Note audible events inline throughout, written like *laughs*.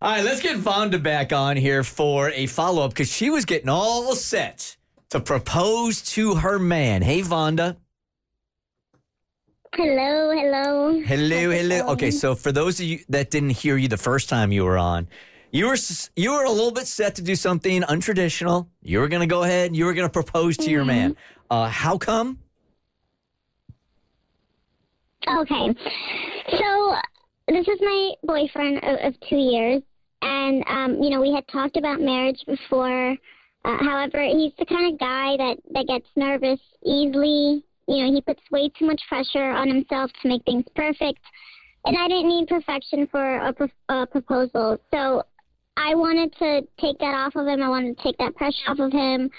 All right, let's get Vonda back on here for a follow up because she was getting all set to propose to her man. Hey, Vonda. Hello, hello. Hello, hello. Okay, so for those of you that didn't hear you the first time you were on, you were you were a little bit set to do something untraditional. You were going to go ahead. You were going to propose to your man. Uh, how come? Okay. So this is my boyfriend of, of two years, and um, you know we had talked about marriage before. Uh, however, he's the kind of guy that that gets nervous easily. You know, he puts way too much pressure on himself to make things perfect, and I didn't need perfection for a, pro- a proposal. So I wanted to take that off of him. I wanted to take that pressure off of him.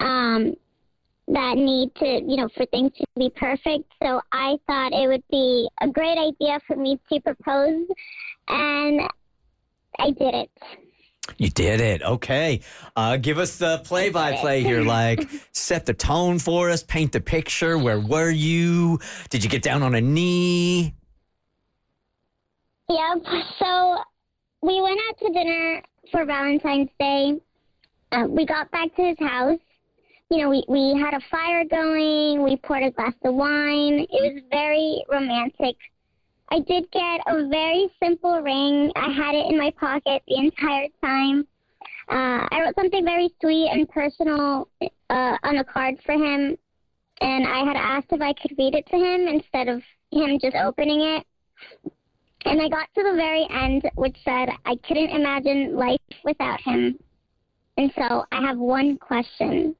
Um, that need to, you know, for things to be perfect. So I thought it would be a great idea for me to propose, and I did it. You did it. Okay. Uh, give us the play by play here. *laughs* Like, set the tone for us, paint the picture. Where were you? Did you get down on a knee? Yep. So we went out to dinner for Valentine's Day. Uh, we got back to his house. You know, we, we had a fire going. We poured a glass of wine. It was very romantic. I did get a very simple ring. I had it in my pocket the entire time. Uh, I wrote something very sweet and personal uh, on a card for him, and I had asked if I could read it to him instead of him just opening it. And I got to the very end, which said, I couldn't imagine life without him. And so I have one question.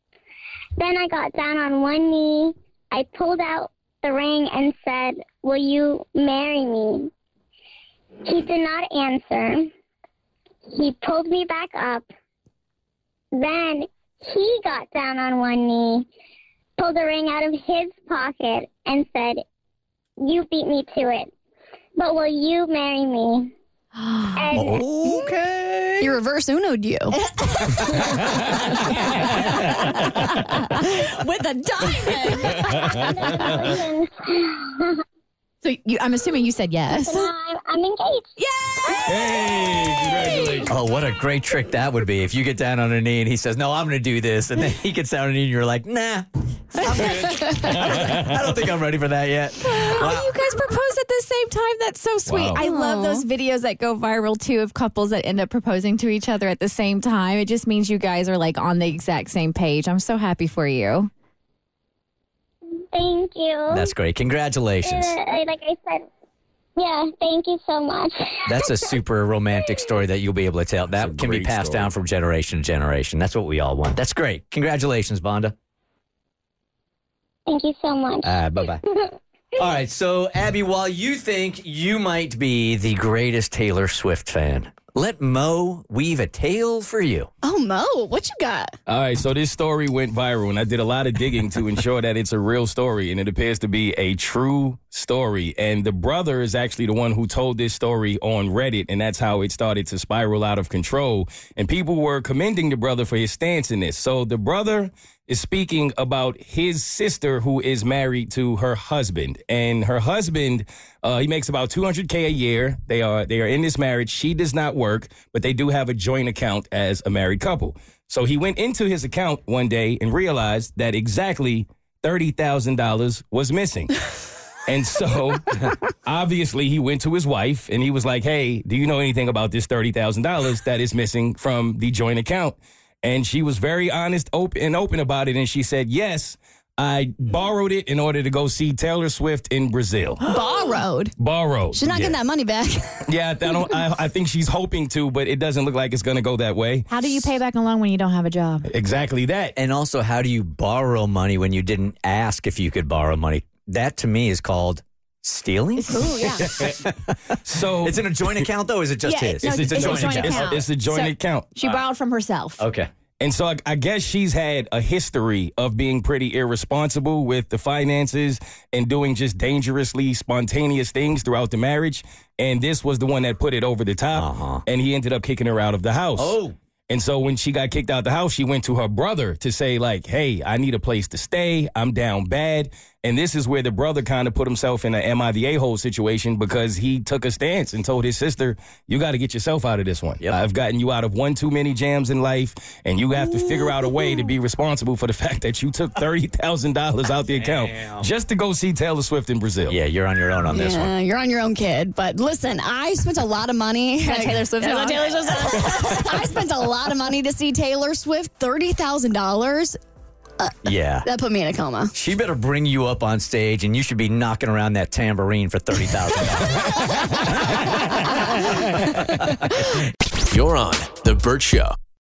Then I got down on one knee. I pulled out the ring and said, Will you marry me? He did not answer. He pulled me back up. Then he got down on one knee, pulled the ring out of his pocket, and said, You beat me to it. But will you marry me? *gasps* And Okay. He reverse uno'd you. *laughs* With a diamond. *laughs* so you, I'm assuming you said yes. I'm, I'm engaged. Hey. Oh, what a great trick that would be if you get down on a knee and he says, No, I'm going to do this. And then he gets down on a knee and you're like, Nah, I'm good. *laughs* I don't think I'm ready for that yet. Oh, you guys proposed at the same time. That's so sweet. Wow. I love those videos that go viral too of couples that end up proposing to each other at the same time. It just means you guys are like on the exact same page. I'm so happy for you. Thank you. That's great. Congratulations. Uh, like I said, yeah, thank you so much. That's a super romantic story that you'll be able to tell. That can be passed story. down from generation to generation. That's what we all want. That's great. Congratulations, Vonda. Thank you so much. Uh, bye bye. *laughs* All right, so Abby, while you think you might be the greatest Taylor Swift fan, let Mo weave a tale for you. Oh, Mo, what you got? All right, so this story went viral, and I did a lot of digging to ensure that it's a real story, and it appears to be a true story. And the brother is actually the one who told this story on Reddit, and that's how it started to spiral out of control. And people were commending the brother for his stance in this. So the brother is speaking about his sister who is married to her husband, and her husband uh, he makes about 200k a year. They are they are in this marriage. She does not work, but they do have a joint account as a married couple. So he went into his account one day and realized that exactly thirty thousand dollars was missing. *laughs* And so obviously he went to his wife and he was like, Hey, do you know anything about this $30,000 that is missing from the joint account? And she was very honest open, and open about it. And she said, Yes, I borrowed it in order to go see Taylor Swift in Brazil. *gasps* Borrowed. Borrowed. She's not yeah. getting that money back. *laughs* Yeah, I don't. I, I think she's hoping to, but it doesn't look like it's going to go that way. How do you pay back a loan when you don't have a job? Exactly that. And also, how do you borrow money when you didn't ask if you could borrow money? That to me is called Stealing? Ooh, yeah. *laughs* So It's in a joint account though. Or is it just Yeah, his? no, it's, a joint, joint account. account. It's, it's a joint So- account. She borrowed from herself. okay. And so I, I guess she's had a history of being pretty irresponsible with the finances and doing just dangerously spontaneous things throughout the marriage. And this was the one that put it over the top. Uh-huh. And he ended up kicking her out of the house. Oh. And so when she got kicked out of the house, she went to her brother to say, like, hey, I need a place to stay. I'm down bad. And this is where the brother kind of put himself in a am I the a-hole situation because he took a stance and told his sister, you got to get yourself out of this one. Yep. I've gotten you out of one too many jams in life, and you have to figure out a way to be responsible for the *laughs* fact that you took $30,000 out the account Damn. just to go see Taylor Swift in Brazil. Yeah, you're on your own on this one. You're on your own, kid. But listen, I spent a lot of money. Got Taylor Swift Yeah, on. Taylor Swift. *laughs* I spent a lot of money to see Taylor Swift. Thirty thousand dollars. Uh, yeah. That put me in a coma. She better bring you up on stage, and you should be knocking around that tambourine for thirty thousand dollars. *laughs* You're on The Bert Show.